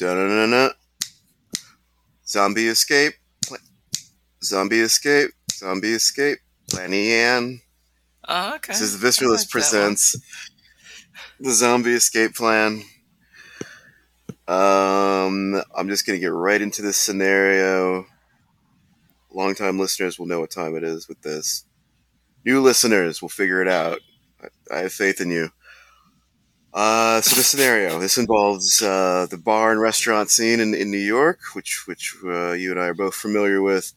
Da-da-da-da. Zombie escape. Zombie escape. Zombie escape. Lenny Ann. Oh, okay. This is Visceralist like presents the zombie escape plan. Um, I'm just gonna get right into this scenario. Longtime listeners will know what time it is with this. New listeners will figure it out. I, I have faith in you. Uh, so the scenario this involves uh, the bar and restaurant scene in, in New York, which which uh, you and I are both familiar with.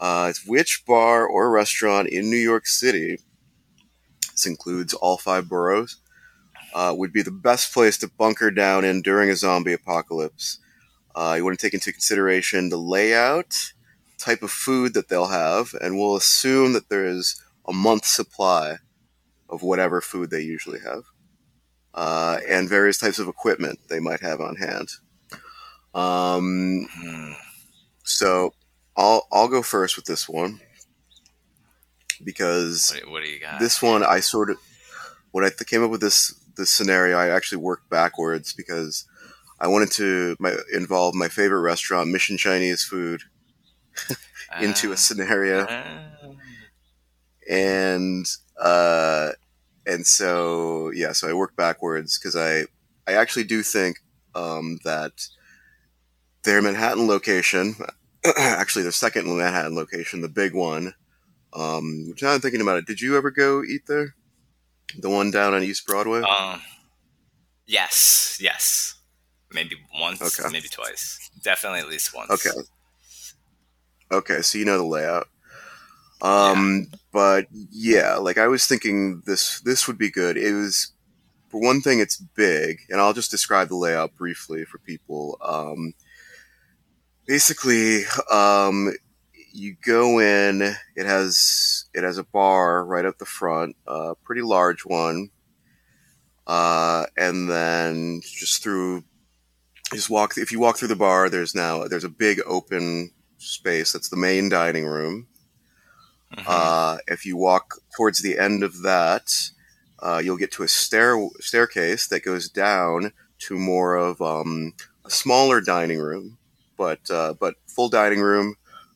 Uh, it's which bar or restaurant in New York City this includes all five boroughs, uh, would be the best place to bunker down in during a zombie apocalypse. Uh, you want to take into consideration the layout, type of food that they'll have, and we'll assume that there is a month's supply of whatever food they usually have, uh, and various types of equipment they might have on hand. Um, Hmm. so I'll I'll go first with this one because What, what do you got? this one I sort of when I th- came up with this this scenario, I actually worked backwards because I wanted to my, involve my favorite restaurant, Mission Chinese Food, into Ah, a scenario, ah. and uh, and so yeah, so I worked backwards because I I actually do think um, that their Manhattan location, actually their second Manhattan location, the big one. Um, which now I'm thinking about it. Did you ever go eat there? The one down on East Broadway? Um, yes, yes. Maybe once, Okay. maybe twice. Definitely at least once. Okay. Okay, so you know the layout. Um, but yeah, like I was thinking this this would be good. It was for one thing it's big, and I'll just describe the layout briefly for people. Um, basically, um, you go in, it has it has a bar right up the front, a pretty large one. Uh, and then just through just walk if you walk through the bar, there's now there's a big open space that's the main dining room. Mhm. Uh, if you walk towards the end of that, uh, you'll get to a stair staircase that goes down to more of um, a smaller dining room, but uh, but full dining room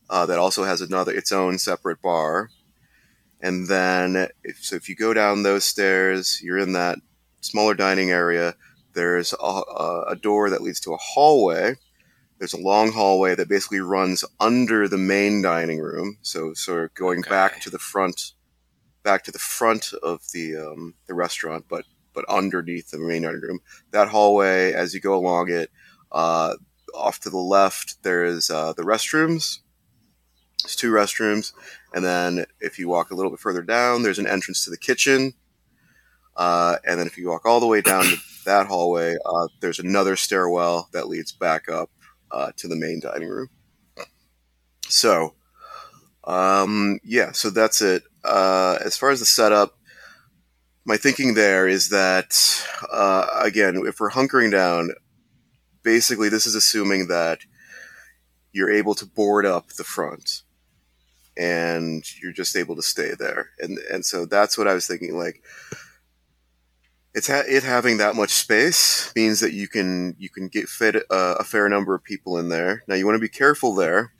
uh, that also has another its own separate bar. And then, if, so if you go down those stairs, you're in that smaller dining area. There's a, a door that leads to a hallway. There's a long hallway that basically runs under the main dining room. So, sort of going Okay. back to the front, back to the front of the um, the restaurant, but but underneath the main dining room. That hallway, as you go along it, uh, off to the left, there's uh, the restrooms. There's two restrooms, and then if you walk a little bit further down, there's an entrance to the kitchen. Uh, and then if you walk all the way down to that hallway, uh, there's another stairwell that leads back up uh, to the main dining room. So, um, yeah, so that's it. Uh, as far as the setup, my thinking there is that, uh, again, if we're hunkering down, basically this is assuming that you're able to board up the front and you're just able to stay there. And, and so that's what I was thinking. Like, it's ha- it having that much space means that you can you can get fit uh, a fair number of people in there. Now you want to be careful there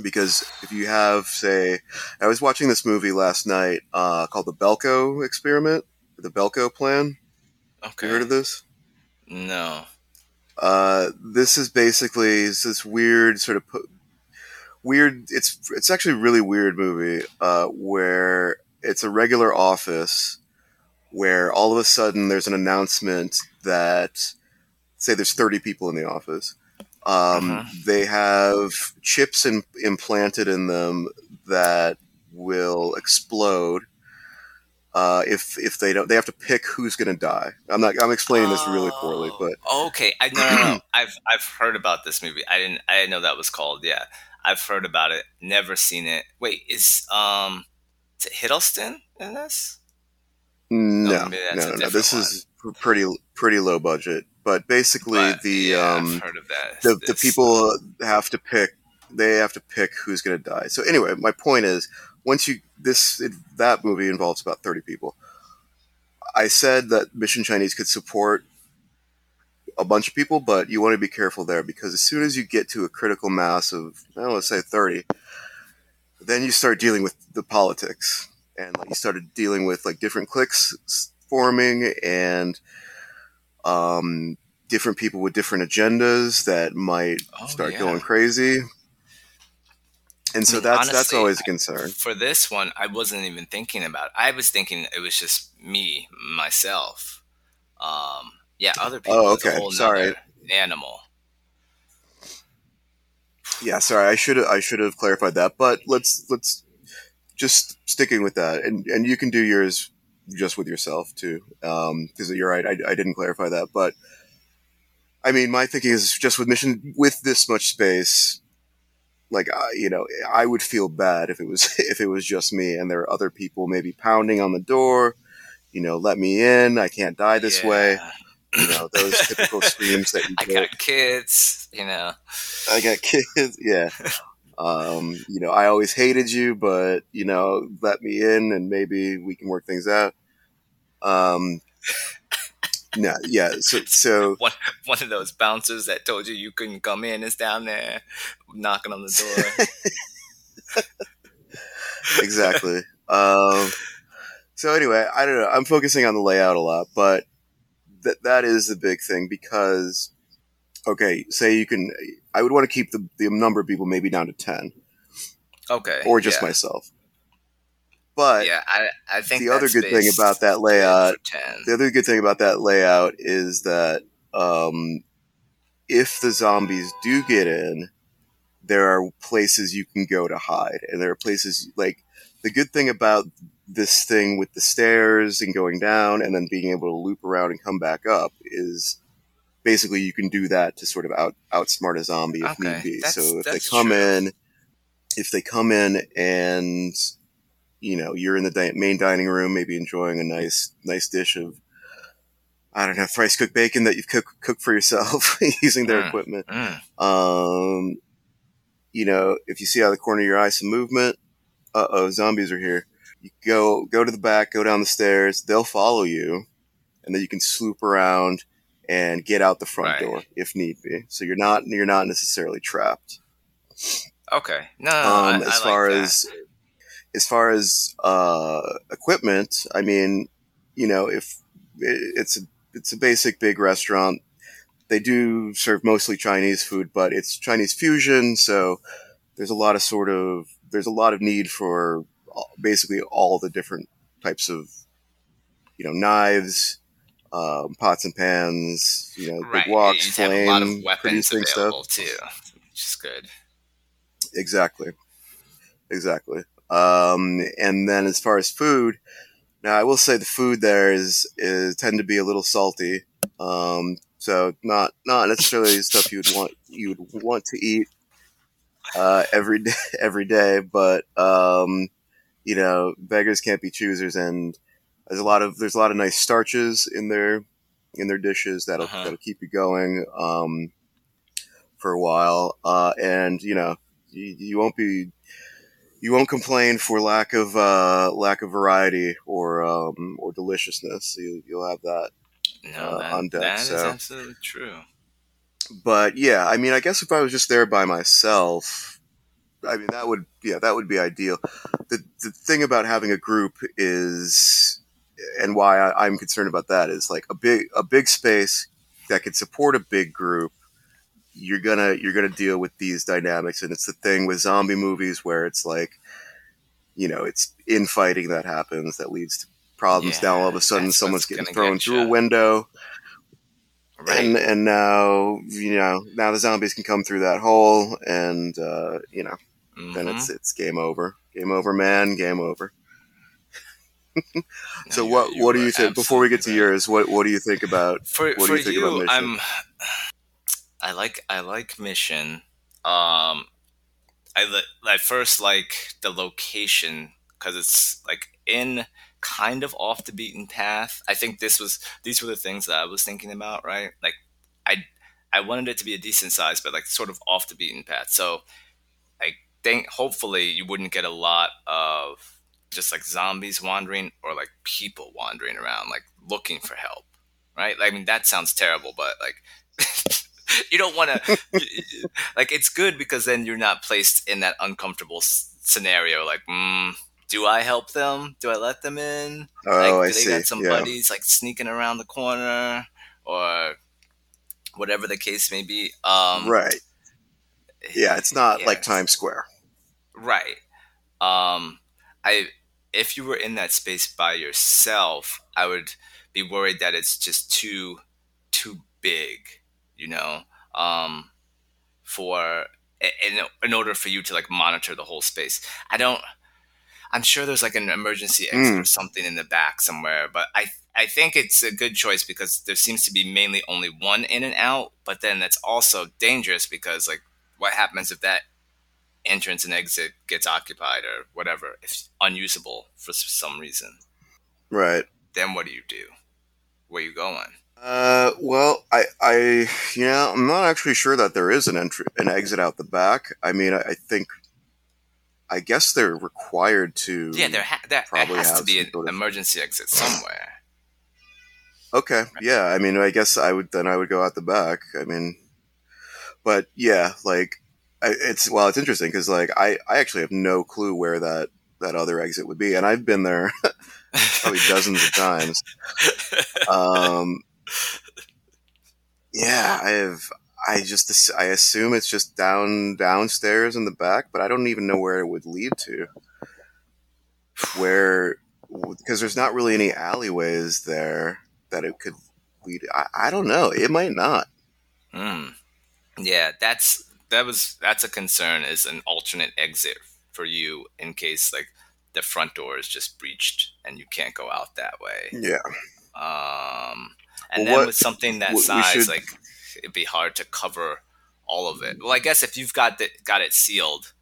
because if you have say, I was watching this movie last night uh, called the Belko Experiment, the Belko Plan. Okay. You heard of this? No. Uh, this is basically it's this weird sort of weird. It's it's actually a really weird movie uh, where it's a regular office where all of a sudden there's an announcement that say there's 30 people in the office. Um, Uh-huh. They have chips in, implanted in them that will explode uh, if if they don't. They have to pick who's going to die. I'm not. I'm explaining this really poorly, but Oh, okay. I no, no, no. I've I've heard about this movie. I didn't I didn't know that was called. Yeah, I've heard about it. Never seen it. Wait, is um, is it Hiddleston in this? No, that's no, no, This is pretty pretty low budget, but basically But, the yeah, um heard of that. the, the people have to pick. They have to pick who's going to die. So anyway, my point is, once you this it, that movie involves about thirty people. I said that Mission Chinese could support a bunch of people, but you want to be careful there because as soon as you get to a critical mass of, well, let's say 30, then you start dealing with the politics. And like you started dealing with like different cliques forming and um, different people with different agendas that might oh, start yeah. going crazy. And so I mean, that's honestly, that's always a concern. For this one, I wasn't even thinking about. It. I was thinking it was just me myself. Um, yeah, other people. Oh, okay. Sorry. Animal. Yeah, sorry. I should I should have clarified that, but let's let's just sticking with that, and and you can do yours just with yourself too, because um, you're right. I, I didn't clarify that, but I mean, my thinking is just with mission with this much space, like uh, you know, I would feel bad if it was if it was just me and there are other people maybe pounding on the door. You know, let me in. I can't die this yeah. way. You know, those typical screams that you I get. got kids. You know, I got kids. Yeah. Um, you know, I always hated you, but you know, let me in and maybe we can work things out. Um, no, yeah. So, so one one of those bouncers that told you you couldn't come in is down there knocking on the door. exactly. Um, so anyway, I don't know. I'm focusing on the layout a lot, but that that is the big thing because okay, say you can. I would want to keep the the number of people maybe down to ten. Okay. Or just yeah. myself. But yeah, I, I think the other good thing about that layout, the other good thing about that layout is that um, if the zombies do get in, there are places you can go to hide, and there are places like the good thing about this thing with the stairs and going down and then being able to loop around and come back up is basically you can do that to sort of out outsmart a zombie if okay. need be. That's, so if they come true. in, if they come in and you know, you're in the di- main dining room, maybe enjoying a nice, nice dish of, I don't know, thrice cooked bacon that you've cooked, cooked for yourself using their mm, equipment. Mm. Um, you know, if you see out of the corner of your eye some movement, uh oh, zombies are here. You go, go to the back, go down the stairs, they'll follow you, and then you can swoop around and get out the front right. door if need be. So you're not, you're not necessarily trapped. Okay. No, um, I, as I far like as as far as uh, equipment, I mean, you know, if it's a it's a basic big restaurant, they do serve mostly Chinese food, but it's Chinese fusion, so there's a lot of sort of there's a lot of need for basically all the different types of you know knives, um, pots and pans, you know, right. big woks, you flame, have a lot of weapons available stuff. too, which is good. Exactly, exactly. Um, and then as far as food, now I will say the food there is is tend to be a little salty. Um, so not not necessarily stuff you would want you would want to eat uh, every day every day, but um, you know beggars can't be choosers, and there's a lot of there's a lot of nice starches in their in their dishes that'll uh-huh. that'll keep you going um, for a while, uh, and you know you, you won't be you won't complain for lack of uh, lack of variety or um, or deliciousness. You, will have that, no, uh, on deck. That so. is absolutely true. But yeah, I mean, I guess if I was just there by myself, I mean that would yeah that would be ideal. The the thing about having a group is, and why I, I'm concerned about that is like a big a big space that could support a big group you're gonna you're gonna deal with these dynamics. And it's the thing with zombie movies where it's like you know it's infighting that happens that leads to problems. Yeah, now all of a sudden someone's getting thrown get through a window. Right. and and now you know now the zombies can come through that hole and uh, you know mm-hmm. then it's it's game over. Game over man. Game over so no, what what do you think before we get to right. yours what what do you think about for, what do you think you, about mission? I'm I like I like Mission. Um, I I first like the location because it's like in kind of off the beaten path. I think this was these were the things that I was thinking about, right? Like I I wanted it to be a decent size, but like sort of off the beaten path. So I think hopefully you wouldn't get a lot of just like zombies wandering or like people wandering around like looking for help, right? I mean that sounds terrible, but like you don't want to like it's good because then you're not placed in that uncomfortable s- scenario like mm, do i help them do i let them in Oh, like I they see. got some Yeah. buddies like sneaking around the corner or whatever the case may be um right. Yeah, it's not like yes. Times Square. Right. Um, I if you were in that space by yourself, I would be worried that it's just too too big, you know, um, for in, in order for you to like monitor the whole space. I don't. I'm sure there's like an emergency exit Mm. or something in the back somewhere, but I I think it's a good choice because there seems to be mainly only one in and out. But then that's also dangerous because like what happens if that entrance and exit gets occupied or whatever, if unusable for some reason, Right. then what do you do? Where you going? Uh, well, I, I, you know, I'm not actually sure that there is an entry, an exit out the back. I mean, I, I think, I guess they're required to. Yeah, there, ha- there, there Probably has to be an sort of- emergency exit somewhere. Okay. Yeah. I mean, I guess I would then I would go out the back. I mean, but yeah, like it's well, it's interesting because like I I actually have no clue where that that other exit would be, and I've been there probably dozens of times. Um, yeah, I have. I just I assume it's just down downstairs in the back, but I don't even know where it would lead to. Where, because there's not really any alleyways there that it could lead. I, I don't know. It might not. Hmm. Yeah, that's that was that's a concern is an alternate exit for you in case like the front door is just breached and you can't go out that way. Yeah. Um, and Well, then what- with something that size, should- like it'd be hard to cover all of it. Well, I guess if you've got the, got it sealed,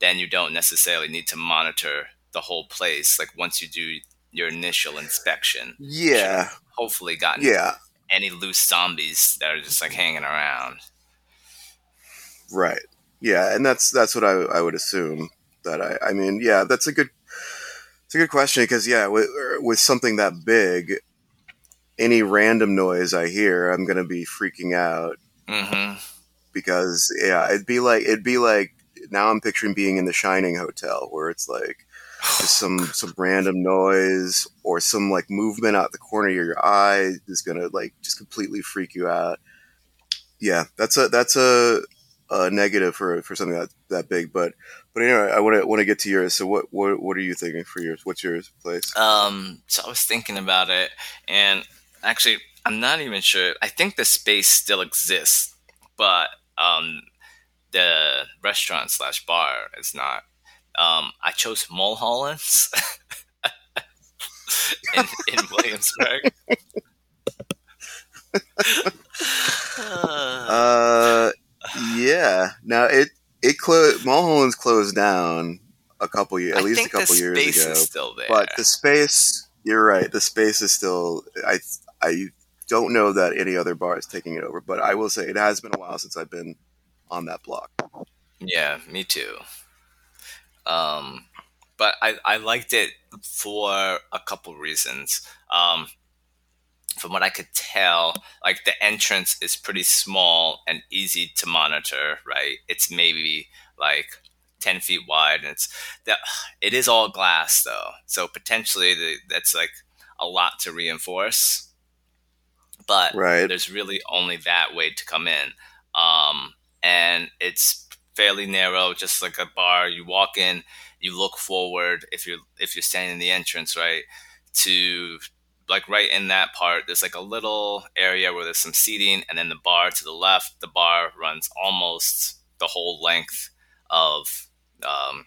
then you don't necessarily need to monitor the whole place. Like once you do your initial inspection, Yeah. hopefully gotten Yeah. any loose zombies that are just like hanging around. Right. Yeah, and that's that's what I, I would assume. That I I mean, yeah, that's a good it's a good question because yeah, with with something that big, any random noise I hear, I'm gonna be freaking out hmm because yeah, it'd be like it'd be like now I'm picturing being in the Shining Hotel where it's like just some some random noise or some like movement out the corner of your eye is gonna like just completely freak you out. Yeah, that's a that's a, a negative for for something that that big. But but anyway, I want to want to get to yours. So what what what are you thinking for yours? What's yours place? Um, so I was thinking about it, and actually, I'm not even sure. I think the space still exists, but um, the restaurant slash bar is not. Um, I chose Mulholland's in, in Williamsburg. Uh, Uh, yeah. Now it it closed. Mulholland's closed down a couple years, at I least a couple years ago. still there. But the space, you're right. The space is still. I I don't know that any other bar is taking it over, but I will say it has been a while since I've been on that block. Yeah, me too. Um, but I, I liked it for a couple reasons. Um, from what I could tell, like the entrance is pretty small and easy to monitor. Right, it's maybe like ten feet wide, and it's that it is all glass though, so potentially the, that's like a lot to reinforce. But Right. there's really only that way to come in, um, and it's fairly narrow, just like a bar. You walk in, you look forward if you're if you're standing in the entrance, right? To like right in that part, there's like a little area where there's some seating, and then the bar to the left. The bar runs almost the whole length of um,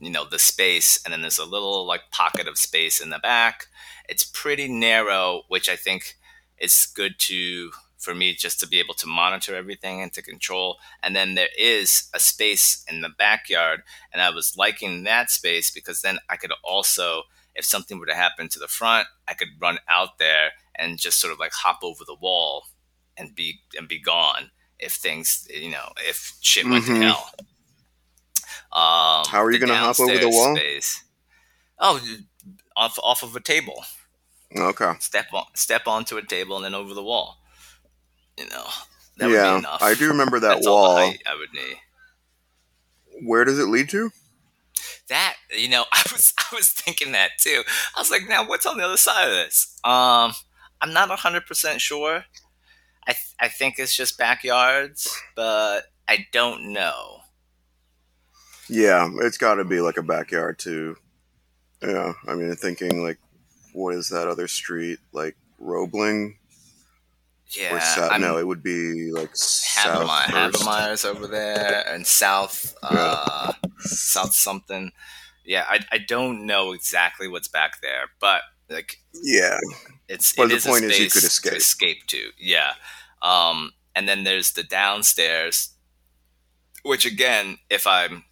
you know the space, and then there's a little like pocket of space in the back. It's pretty narrow, which I think is good to for me just to be able to monitor everything and to control. And then there is a space in the backyard, and I was liking that space because then I could also, if something were to happen to the front, I could run out there and just sort of like hop over the wall and be and be gone if things, you know, if shit went Mhm. to hell. Um, How are you gonna hop over the wall? Space, oh, off off of a table Okay. step on step onto a table and then over the wall. You know, That would yeah, be enough. I do remember that That's wall. height I would need. Where does it lead to? That you know, I was I was thinking that too. I was like, now what's on the other side of this? Um, I'm not hundred percent sure. I th- I think it's just backyards, but I don't know. Yeah, it's got to be like a backyard too. Yeah, I mean, thinking like, what is that other street like Roebling Yeah, or I'm no? It would be like South. Havemeyer's over there, and South uh, South something. Yeah, I I don't know exactly what's back there, but like Yeah, it's But it the is point a is space you could escape. to escape to. Yeah, um, and then there's the downstairs, which again, if I'm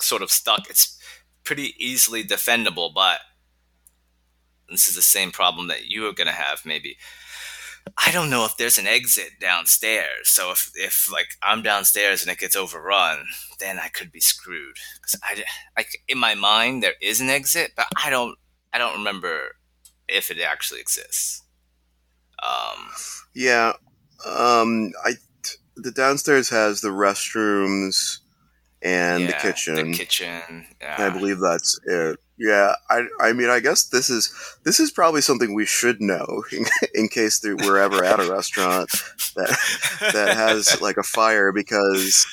sort of stuck, it's pretty easily defendable. But this is the same problem that you are going to have, maybe. I don't know if there's an exit downstairs. So if, if like I'm downstairs and it gets overrun, then I could be screwed. Cause I like in my mind there is an exit, but I don't I don't remember if it actually exists. Um, yeah. Um, I the downstairs has the restrooms and the kitchen. The kitchen. I believe that's it. Yeah, I, I mean, I guess this is this is probably something we should know in, in case there, we're ever at a restaurant that that has like a fire because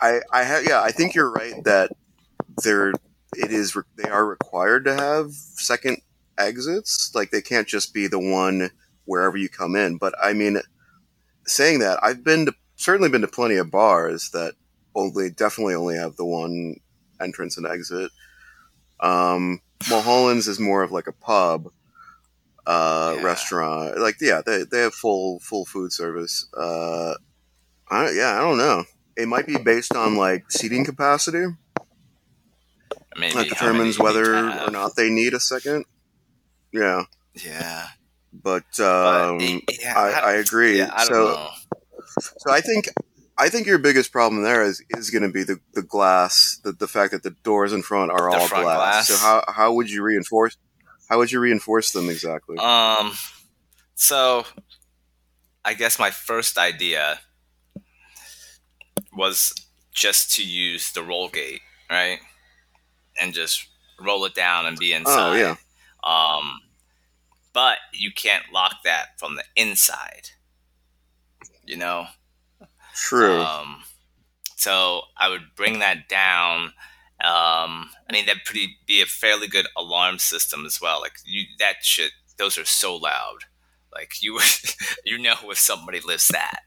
I I have yeah I think you're right that there it is re- they are required to have second exits like they can't just be the one wherever you come in but I mean saying that I've been to certainly been to plenty of bars that only definitely only have the one entrance and exit. Um Mulholland's is more of like a pub uh Yeah. restaurant. Like yeah they, they have full full food service. Uh I, yeah i don't know. It might be based on like seating capacity. Maybe. That determines whether or not they need a second. Yeah. Yeah. but But, um yeah, I, I agree. yeah, I don't so know. so i think i think your biggest problem there is is going to be the, the glass the, the fact that the doors in front are The all front glass. glass. so how, how would you reinforce how would you reinforce them exactly Um, so I guess my first idea was just to use the roll gate, right? And just roll it down and be inside. oh yeah Um, but you can't lock that from the inside. You know? True Um, so I would bring that down. Um, I mean, that'd pretty be a fairly good alarm system as well. Like you, that shit, those are so loud. Like you, you know, if somebody lifts that.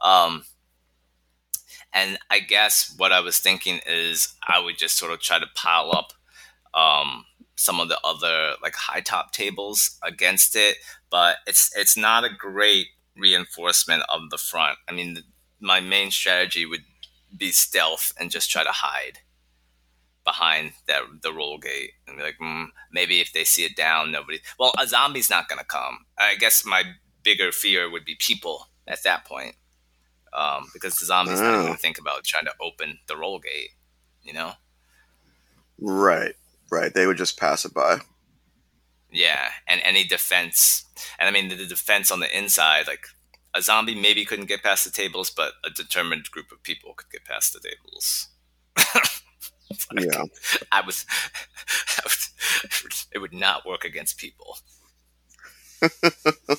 Um, and I guess what I was thinking is I would just sort of try to pile up um, some of the other like high top tables against it, but it's it's not a great reinforcement of the front. I mean, the, my main strategy would be stealth and just try to hide behind that the roll gate and be like, mm, maybe if they see it down, nobody. Well, a zombie's not gonna come. I guess my bigger fear would be people at that point, um, because the zombie's not Oh. going to think about trying to open the roll gate. You know? right right they would just pass it by Yeah, and any defense, and I mean the defense on the inside, like a zombie maybe couldn't get past the tables, but a determined group of people could get past the tables. Like, yeah I was, I was, it would not work against people.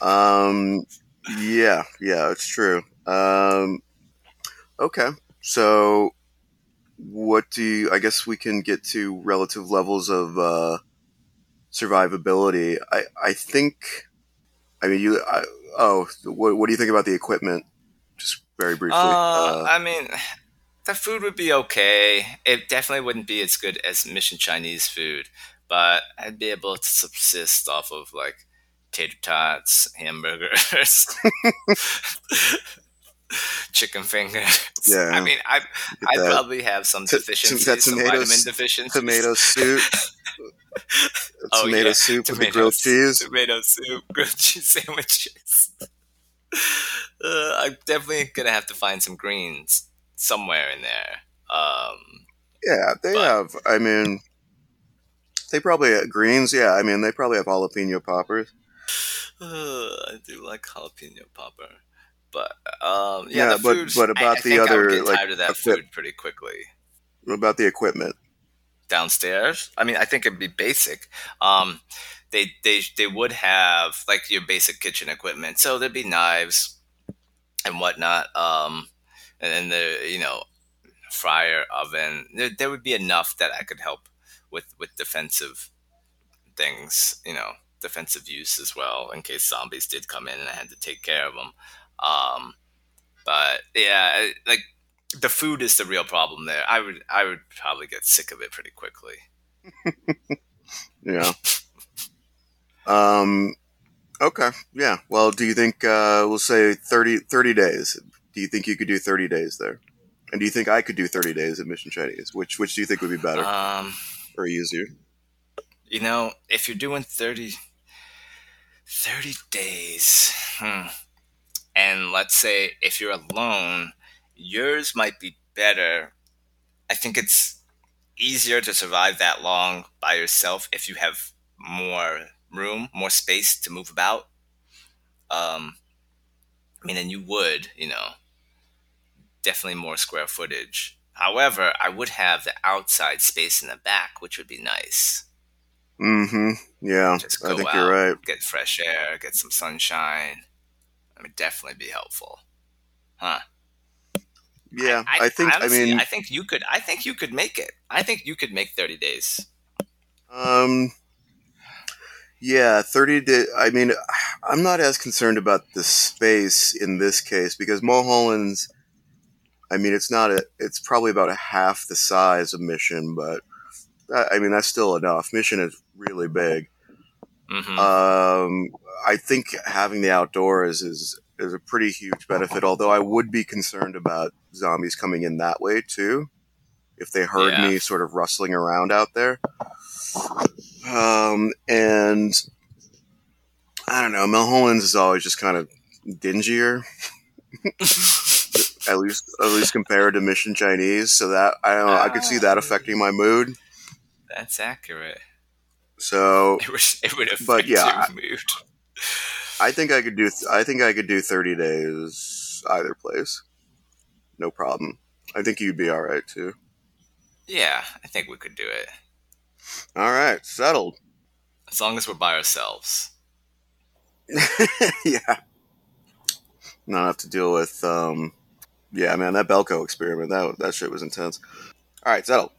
Um, yeah, yeah, it's true. Um, okay, so what do you? I guess we can get to relative levels of uh, survivability. I I think. I mean, you. I, oh, what what do you think about the equipment? Just very briefly. Uh, Uh, I mean, the food would be okay. It definitely wouldn't be as good as Mission Chinese food, but I'd be able to subsist off of like tater tots, hamburgers, chicken fingers. Yeah. I mean, I I'd probably have some deficiencies, some vitamin deficiencies. tomato soup. Oh, tomato yeah. soup with the grilled cheese. tomato soup, grilled cheese sandwiches. Uh, I'm definitely gonna have to find some greens somewhere in there. Um, Yeah, they But- have. I mean, they probably have greens. Yeah, I mean, they probably have jalapeno poppers. Uh, I do like jalapeno popper, but um, yeah, Yeah, the but- food. but I- about I, the think I would other, get like, tired of that food pretty quickly. What about the equipment? Downstairs. I mean, I think it'd be basic. Um, they they they would have like your basic kitchen equipment, so there'd be knives and whatnot. Um, and then the you know fryer oven. There, there would be enough that I could help with with defensive things. You know, defensive use as well in case zombies did come in and I had to take care of them. Um, but yeah, like the food is the real problem there. I would I would probably get sick of it pretty quickly. Yeah. um. Okay. Yeah. Well, do you think uh, we'll say 30, 30 days? Do you think you could do thirty days there? And do you think I could do thirty days at Mission Chinese? Which which do you think would be better Um, or easier? you know, if you're doing 30, 30 days, hmm, and let's say if you're alone, yours might be better. I think it's easier to survive that long by yourself if you have more room, more space to move about. Um, I mean, and you would, you know, definitely more square footage. However, I would have the outside space in the back, which would be nice. Mm-hmm. Yeah. Just I think out, you're right. get fresh air, get some sunshine. I would definitely be helpful, huh? Yeah. I, think. honestly, I mean. I think you could. I think you could make it. I think you could make thirty days. Um. Yeah, thirty. Day, I mean, I'm not as concerned about the space in this case because Mulholland's. I mean, it's not a. It's probably about a half the size of Mission, but that, I mean that's still enough. Mission is really big. hmm Um, I think having the outdoors is is a pretty huge benefit. Although I would be concerned about zombies coming in that way too, if they heard Yeah. me sort of rustling around out there. Um, and I don't know. Mulholland's is always just kind of dingier, at least at least compared to Mission Chinese. So that I don't know. I could see that affecting my mood. That's accurate. So It would. It would affect But, yeah, your mood. I think I could do. I think I could do thirty days either place. No problem. I think you'd be all right too. Yeah, I think we could do it All right, settled. as long as we're by ourselves. yeah. Not have to deal with. um Yeah, man, that Belko experiment that that shit was intense. All right, settled.